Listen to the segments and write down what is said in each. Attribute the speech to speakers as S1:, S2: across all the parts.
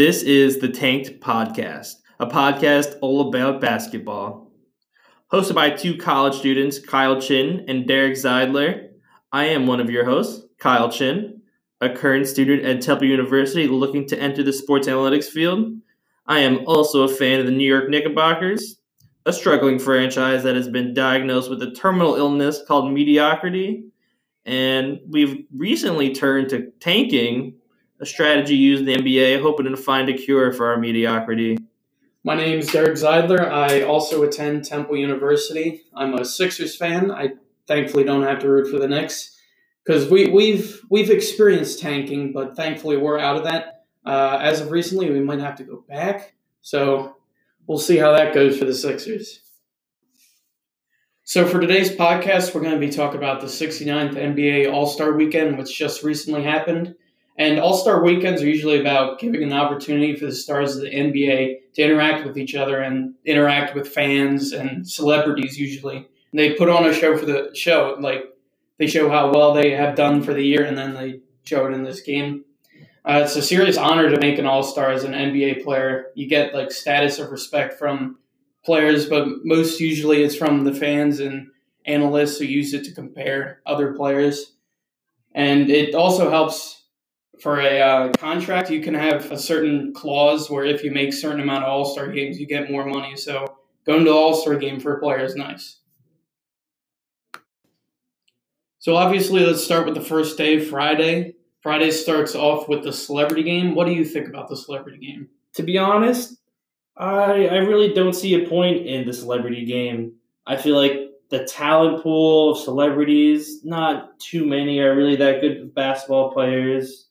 S1: This is the Tanked Podcast, a podcast all about basketball. Hosted by two college students, Kyle Chin and Derek Zeidler. I am one of your hosts, Kyle Chin, a current student at Temple University looking to enter the sports analytics field. I am also a fan of the New York Knickerbockers, a struggling franchise that has been diagnosed with a terminal illness called mediocrity. And we've recently turned to tanking a strategy used in the NBA, hoping to find a cure for our mediocrity.
S2: My name is Derek Zeidler. I also attend Temple University. I'm a Sixers fan. I thankfully don't have to root for the Knicks because we, we've we've experienced tanking, but thankfully we're out of that. Uh, as of recently, we might have to go back. So we'll see how that goes for the Sixers. So for today's podcast, we're going to be talking about the 69th NBA All Star Weekend, which just recently happened. And All Star weekends are usually about giving an opportunity for the stars of the NBA to interact with each other and interact with fans and celebrities usually. And they put on a show for the show, like they show how well they have done for the year, and then they show it in this game. Uh, it's a serious honor to make an All Star as an NBA player. You get like status of respect from players, but most usually it's from the fans and analysts who use it to compare other players. And it also helps for a uh, contract, you can have a certain clause where if you make certain amount of All Star games, you get more money. So going to All Star game for a player is nice. So obviously, let's start with the first day, Friday. Friday starts off with the celebrity game. What do you think about the celebrity game?
S1: To be honest, I I really don't see a point in the celebrity game. I feel like the talent pool of celebrities, not too many are really that good basketball players.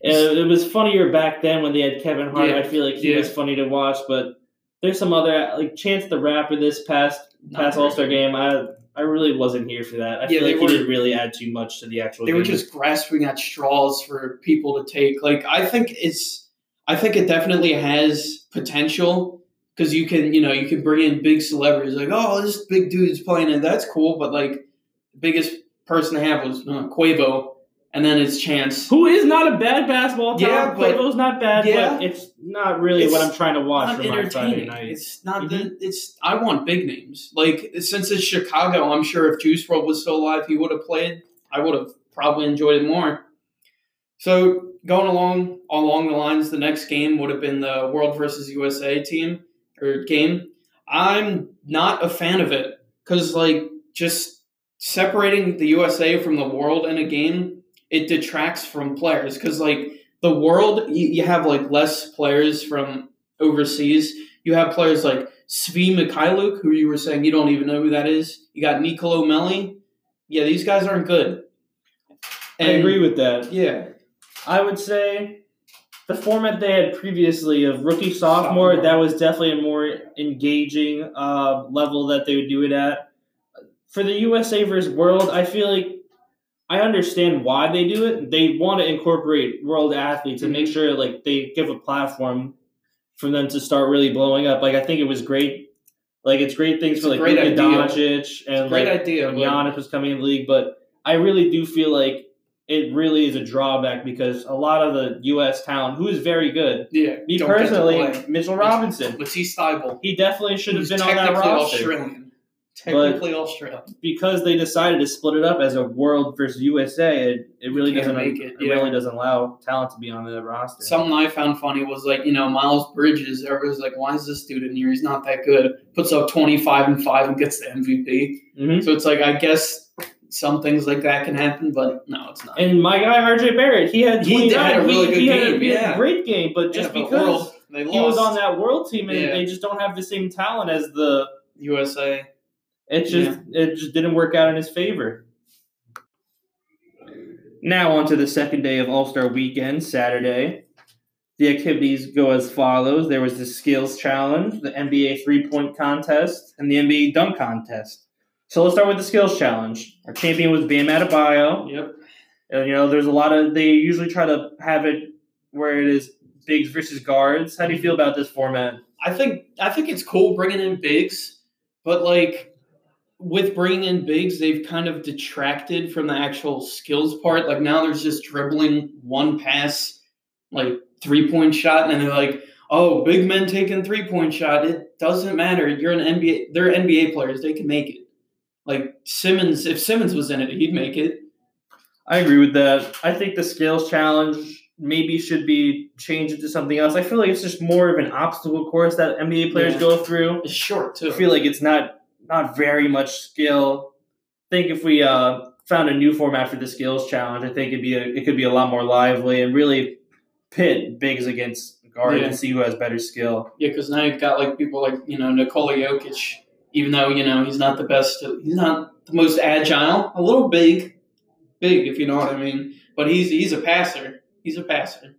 S1: It, it was funnier back then when they had Kevin Hart. Yeah. I feel like he yeah. was funny to watch, but there's some other like Chance the Rapper this past past All Star game. I I really wasn't here for that. I yeah, feel like he didn't really add too much to the actual.
S2: They
S1: game.
S2: were just grasping at straws for people to take. Like I think it's, I think it definitely has potential because you can, you know, you can bring in big celebrities like, oh, this big dude's playing and that's cool. But like, the biggest person to have was uh, Quavo, and then it's Chance,
S1: who is not a bad basketball talent. Yeah, Quavo's not bad, yeah, but it's not really it's what I'm trying to watch for my Friday night.
S2: It's not mm-hmm. the. It's I want big names. Like since it's Chicago, I'm sure if Juice WRLD was still alive, he would have played. I would have probably enjoyed it more. So going along along the lines, the next game would have been the World versus USA team or game. I'm not a fan of it because like just separating the USA from the world in a game it detracts from players because like the world you, you, have like less players from overseas. You have players like Svi Mykhailiuk, who you were saying you don't even know who that is. You got Nicolo Melli. Yeah, these guys aren't good.
S1: And, I agree with that.
S2: Yeah.
S1: I would say the format they had previously of rookie sophomore, sophomore. that was definitely a more engaging uh, level that they would do it at. For the USA versus World, I feel like I understand why they do it. They want to incorporate world athletes and make mm-hmm. sure like they give a platform for them to start really blowing up. Like I think it was great. Like it's great things it's for like Luka Doncic and
S2: great
S1: like
S2: idea,
S1: when Giannis was coming in the league, but I really do feel like it really is a drawback because a lot of the U.S. talent, who is very good,
S2: yeah,
S1: me personally, Mitchell Robinson,
S2: Matisse Thybulle,
S1: he definitely should have been on that roster.
S2: Australian. Technically but Australia.
S1: Because they decided to split it up as a world versus USA, it, it really doesn't make it. It yeah. really doesn't allow talent to be on the roster.
S2: Something I found funny was like, you know, Miles Bridges, everybody's like, why is this dude in here? He's not that good. Puts up twenty five and five and gets the MVP. Mm-hmm. So it's like I guess some things like that can happen, but no, it's not.
S1: And my guy RJ Barrett, he had
S2: he had a really he, good
S1: he
S2: game.
S1: Had a,
S2: yeah.
S1: great game, but just yeah, because he was on that world team and yeah. they just don't have the same talent as the
S2: USA.
S1: It just yeah. it just didn't work out in his favor. Now on to the second day of All Star Weekend, Saturday. The activities go as follows: there was the skills challenge, the NBA three point contest, and the NBA dunk contest. So let's start with the skills challenge. Our champion was Bam Adebayo.
S2: Yep.
S1: And, you know, there's a lot of they usually try to have it where it is bigs versus guards. How do you feel about this format?
S2: I think I think it's cool bringing in bigs, but like with bringing in bigs, they've kind of detracted from the actual skills part. Like now there's just dribbling one pass like three point shot, and they're like, "Oh, big men taking three point shot." It doesn't matter. You're an NBA. They're NBA players. They can make it. Like Simmons, if Simmons was in it, he'd make it.
S1: I agree with that. I think the skills challenge maybe should be changed into something else. I feel like it's just more of an obstacle course that NBA players
S2: Yeah.
S1: go through.
S2: It's short too.
S1: I feel like it's not not very much skill. I think if we uh, found a new format for the skills challenge, I think it'd be a, it could be a lot more lively and really pit bigs against guards
S2: Yeah.
S1: and see who has better skill.
S2: Yeah, because now you've got like people like you know Nikola Jokic. Even though you know he's not the best, he's not the most agile. A little big, big if you know what I mean. But he's he's a passer. He's a passer.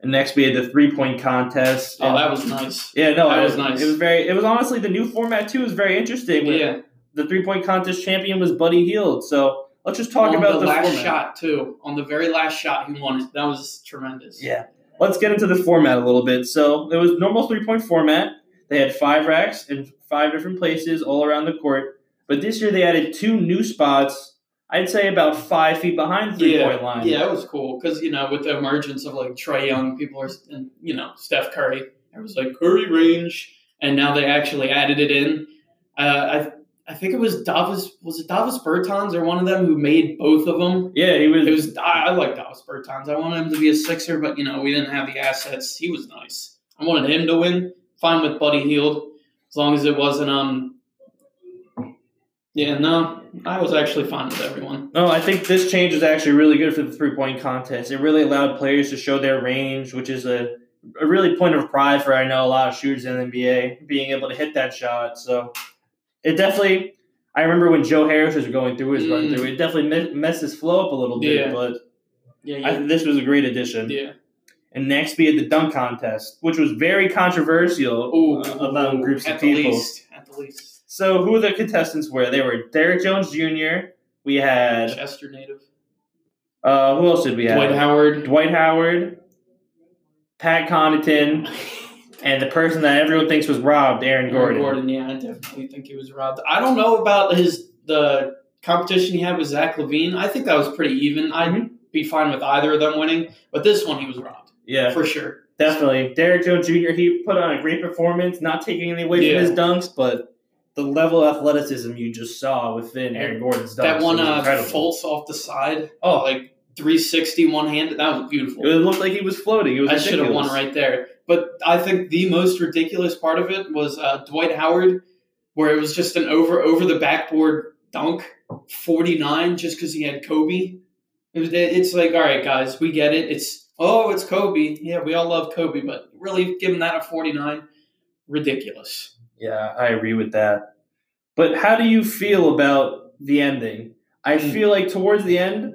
S1: And next we had the three point contest.
S2: Oh, that was nice.
S1: yeah, no,
S2: that
S1: it
S2: was nice.
S1: It was very. It was honestly the new format too. Was very interesting.
S2: Yeah,
S1: The three point contest champion was Buddy Hield. So let's just talk
S2: on
S1: about
S2: the,
S1: the,
S2: last
S1: format.
S2: shot too. On the very last shot, he won. That was tremendous.
S1: Yeah. Let's get into the format a little bit. So it was normal three point format. They had five racks in five different places all around the court. But this year they added two new spots. I'd say about five feet behind the three
S2: yeah,
S1: point line.
S2: yeah, it was cool because you know with the emergence of like Trae Young, people are and you know Steph Curry. It was like Curry range, and now they actually added it in. Uh, I I think it was Davis was it Davis Bertans or one of them who made both of them.
S1: Yeah, he was.
S2: It was I, I like Davis Bertans. I wanted him to be a sixer, but you know we didn't have the assets. He was nice. I wanted him to win. Fine with Buddy Hield as long as it wasn't um. Yeah, no, I was actually fine with everyone.
S1: No, I think this change is actually really good for the three point contest. It really allowed players to show their range, which is a, a really point of pride for I know a lot of shooters in the NBA being able to hit that shot. So it definitely. I remember when Joe Harris was going through his run
S2: Mm.
S1: through, it definitely me- messed his flow up a little bit.
S2: Yeah.
S1: But
S2: Yeah,
S1: I
S2: yeah,
S1: think this was a great addition.
S2: yeah.
S1: And next we had the dunk contest, which was very controversial
S2: Ooh,
S1: among groups of people.
S2: least, at the least,
S1: So who the contestants were? They were Derrick Jones Jr. We had
S2: Chester native,
S1: uh, who else did we have?
S2: Dwight Howard,
S1: Dwight Howard, Pat Connaughton, and the person that everyone thinks was robbed, Aaron Gordon.
S2: Gordon. Yeah, I definitely think he was robbed. I don't know about his the competition he had with Zach LaVine. I think that was pretty even. I'd
S1: Mm-hmm.
S2: be fine with either of them winning, but this one he was robbed
S1: Yeah,
S2: for sure.
S1: definitely. Derrick Jones Jr. He put on a great performance, not taking any away
S2: Yeah.
S1: from his dunks, but the level of athleticism you just saw within Aaron Gordon's dunks
S2: that one uh, false off the side,
S1: oh,
S2: like 360 one handed. That was beautiful.
S1: it looked like he was floating. It was
S2: I should have won right there. But I think the most ridiculous part of it was uh, Dwight Howard, where it was just an over over the backboard dunk, forty nine, just because he had Kobe. It was, it's like, all right, guys, we get it. It's oh, it's Kobe. Yeah, we all love Kobe, but really giving that a forty nine, ridiculous.
S1: Yeah, I agree with that. But how do you feel about the ending? I
S2: Mm.
S1: feel like towards the end,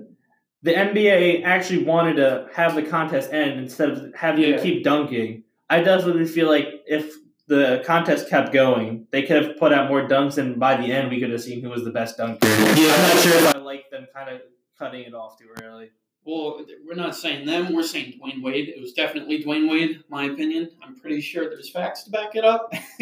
S1: the NBA actually wanted to have the contest end instead of having
S2: Yeah.
S1: to keep dunking. I definitely feel like if the contest kept going, they could have put out more dunks, and by the end, we could have seen who was the best dunker. Yeah, I'm not sure if I like them kind of cutting it off too early.
S2: Well, we're not saying them. We're saying Dwyane Wade. It was definitely Dwyane Wade, my opinion. I'm pretty sure there's facts to back it up.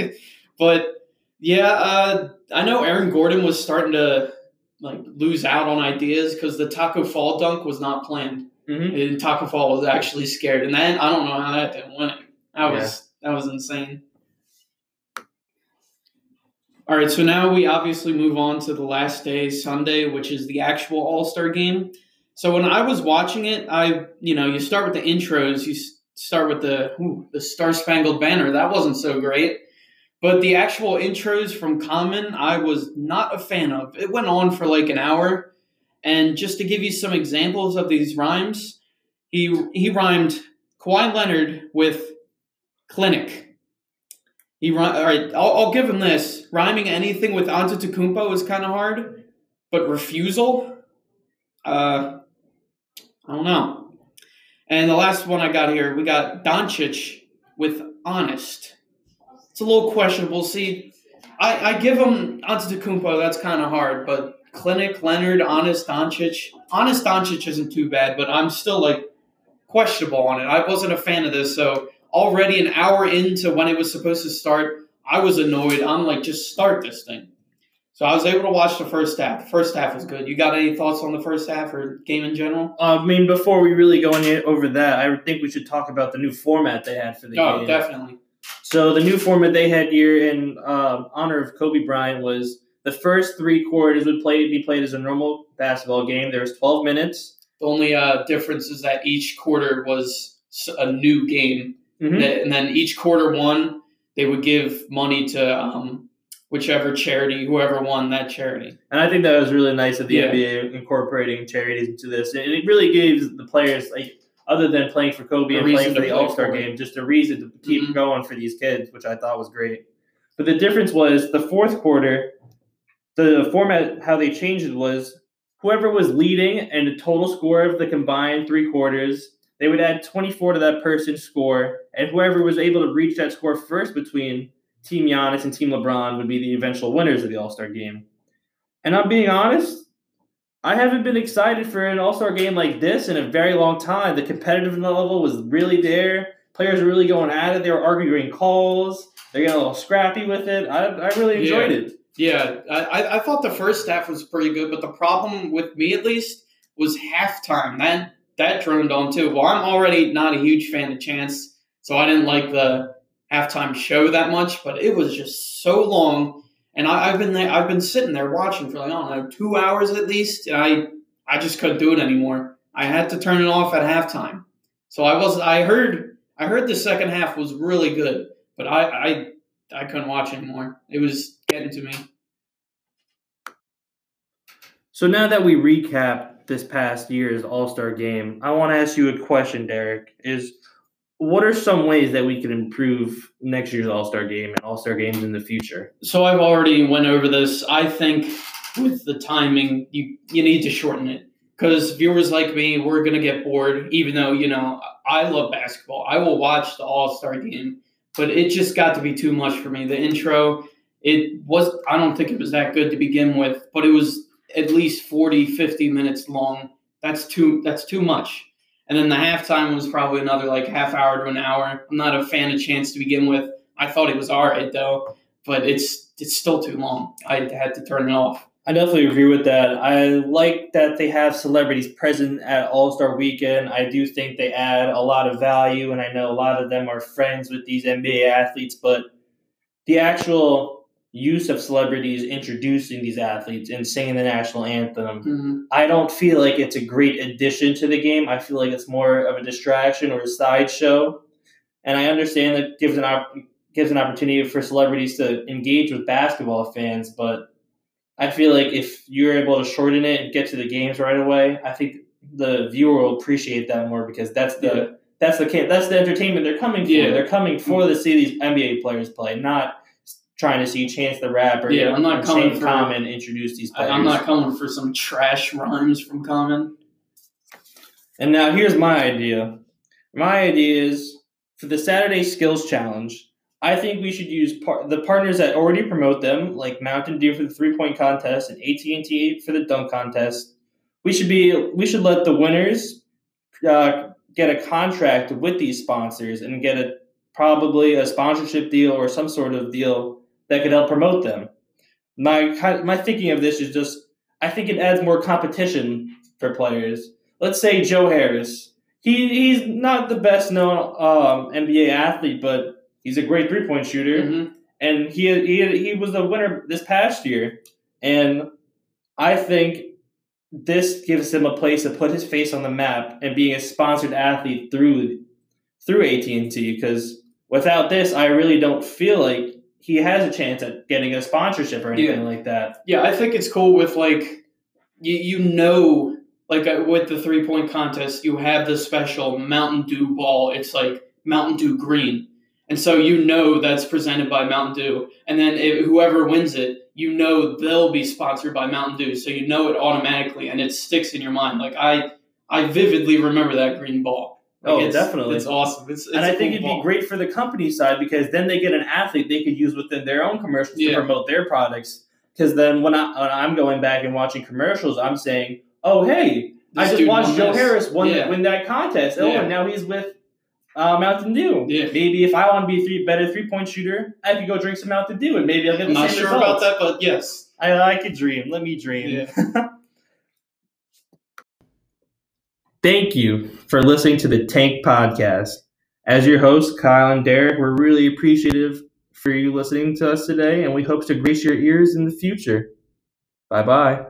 S2: but yeah, uh, I know Aaron Gordon was starting to like lose out on ideas because the Taco Fall dunk was not planned,
S1: Mm-hmm.
S2: and Taco Fall was actually scared. And then I don't know how that didn't win. That was that was insane. All right, so now we obviously move on to the last day, Sunday, which is the actual All Star game. So when I was watching it, I you know you start with the intros, you start with the ooh, the Star Spangled Banner. That wasn't so great, but the actual intros from Common, I was not a fan of. It went on for like an hour, and just to give you some examples of these rhymes, he he rhymed Kawhi Leonard with clinic. He rhy- all right. I'll, I'll give him this. Rhyming anything with Antetokounmpo is kind of hard, but refusal, uh, I don't know. And the last one I got here, we got Doncic with honest. It's a little questionable. See, I, I give him Antetokounmpo. That's kind of hard, but Clinic, Leonard, Honest, Doncic. Honest Doncic isn't too bad, but I'm still like questionable on it. I wasn't a fan of this, so already an hour into when it was supposed to start, I was annoyed. I'm like, just start this thing. So I was able to watch the first half. The first half was good. You got any thoughts on the first half or game in general?
S1: Uh, I mean, before we really go any over that, I think we should talk about the new format they had for the
S2: Oh,
S1: game.
S2: definitely.
S1: So the new format they had here in uh, honor of Kobe Bryant was the first three quarters would play be played as a normal basketball game. There was twelve minutes.
S2: The only uh, difference is that each quarter was a new game,
S1: Mhm.
S2: and then each quarter one, they would give money to um, whichever charity, whoever won that charity.
S1: And I think that was really nice of the
S2: Yeah.
S1: NBA incorporating charities into this. And it really gives the players, like, other than playing for Kobe
S2: A
S1: and playing for the All Star game, just a reason to keep
S2: Mhm.
S1: going for these kids, which I thought was great. But the difference was the fourth quarter, the format, how they changed it was whoever was leading and the total score of the combined three quarters, they would add 24 to that person's score. And whoever was able to reach that score first between Team Giannis and Team LeBron would be the eventual winners of the All Star game. And I'm being honest, I haven't been excited for an All Star game like this in a very long time. The competitive level was really there. Players were really going at it. They were arguing calls. They got a little scrappy with it. I, I really enjoyed
S2: Yeah.
S1: it.
S2: Yeah, I, I- I thought the first half was pretty good, but the problem with me at least was halftime. That that droned on too. Well, I'm already not a huge fan of Chance, so I didn't like the halftime show that much. But it was just so long, and I, I've been there. I've been sitting there watching for like I don't know two hours at least, and I I just couldn't do it anymore. I had to turn it off at halftime. So I was I heard I heard the second half was really good, but I I I couldn't watch anymore. It was getting to me.
S1: So now that we recap this past year's All Star game, I want to ask you a question, Derek. Is what are some ways that we can improve next year's All Star game and All Star games in the future?
S2: So I've already went over this. I think with the timing, you you need to shorten it because viewers like me, we're gonna get bored. Even though you know I love basketball, I will watch the All Star game, but it just got to be too much for me. The intro, it was I don't think it was that good to begin with, but it was at least 40, 50 minutes long. That's too that's too much. And then the halftime was probably another like half hour to an hour. I'm not a fan of Chance to begin with. I thought it was all right though but it's it's still too long. I had to turn it off.
S1: I definitely agree with that. I like that they have celebrities present at All Star Weekend. I do think they add a lot of value, and I know a lot of them are friends with these NBA athletes. But the actual use of celebrities introducing these athletes and singing the national anthem, mm-hmm. I don't feel like it's a great addition to the game. I feel like it's more of a distraction or a sideshow. And I understand that gives an op- gives an opportunity for celebrities to engage with basketball fans, but I feel like if you're able to shorten it and get to the games right away, I think the viewer will appreciate that more because that's the
S2: Yeah.
S1: that's the that's the entertainment they're coming for.
S2: Yeah.
S1: They're coming for mm-hmm. to see these NBA players play, not trying to see Chance the Rapper
S2: Yeah, I'm not coming
S1: Shane
S2: for-
S1: Common introduce these players.
S2: I'm not coming for some trash rhymes from Common.
S1: And now here's my idea. My idea is for the Saturday Skills Challenge. I think we should use par- the partners that already promote them, like Mountain Dew for the three point contest and AT and T for the dunk contest. We should be we should let the winners uh, get a contract with these sponsors and get a probably a sponsorship deal or some sort of deal that could help promote them. My my thinking of this is just I think it adds more competition for players. Let's say Joe Harris. He he's not the best known um, NBA athlete, but he's a great three point shooter
S2: Mhm.
S1: and he he he was the winner this past year, and I think this gives him a place to put his face on the map and being a sponsored athlete through through AT and T. Because without this, I really don't feel like he has a chance at getting a sponsorship or anything
S2: Yeah.
S1: like that.
S2: Yeah, I think it's cool with like you you know like uh, with the three point contest you have the special Mountain Dew ball. It's like Mountain Dew green, and so you know that's presented by Mountain Dew. And then if, whoever wins it, you know they'll be sponsored by Mountain Dew, so you know it automatically, and it sticks in your mind. Like I I vividly remember that green ball. Like,
S1: Oh,
S2: it's-
S1: definitely.
S2: it's awesome. It's, it's
S1: and I think
S2: cool
S1: it'd
S2: ball.
S1: be great for the company side because then they get an athlete they could use within their own commercials
S2: Yeah.
S1: to promote their products. Because then when, I, when I'm going back and watching commercials, I'm saying, "Oh, hey, I just watched Joe
S2: this.
S1: Harris win,
S2: Yeah.
S1: win that contest. Oh,
S2: Yeah.
S1: and now he's with uh, Mountain Dew.
S2: Yeah.
S1: Maybe if I want to be a three, better three point shooter, I could go drink some Mountain Dew, and maybe I'll get the
S2: I'm not sure
S1: results.
S2: about that, but yes.
S3: I, I could dream. Let me dream.
S1: Thank you for listening to the Tank Podcast. As your hosts, Kyle and Derek, we're really appreciative for you listening to us today, and we hope to grace your ears in the future. Bye bye.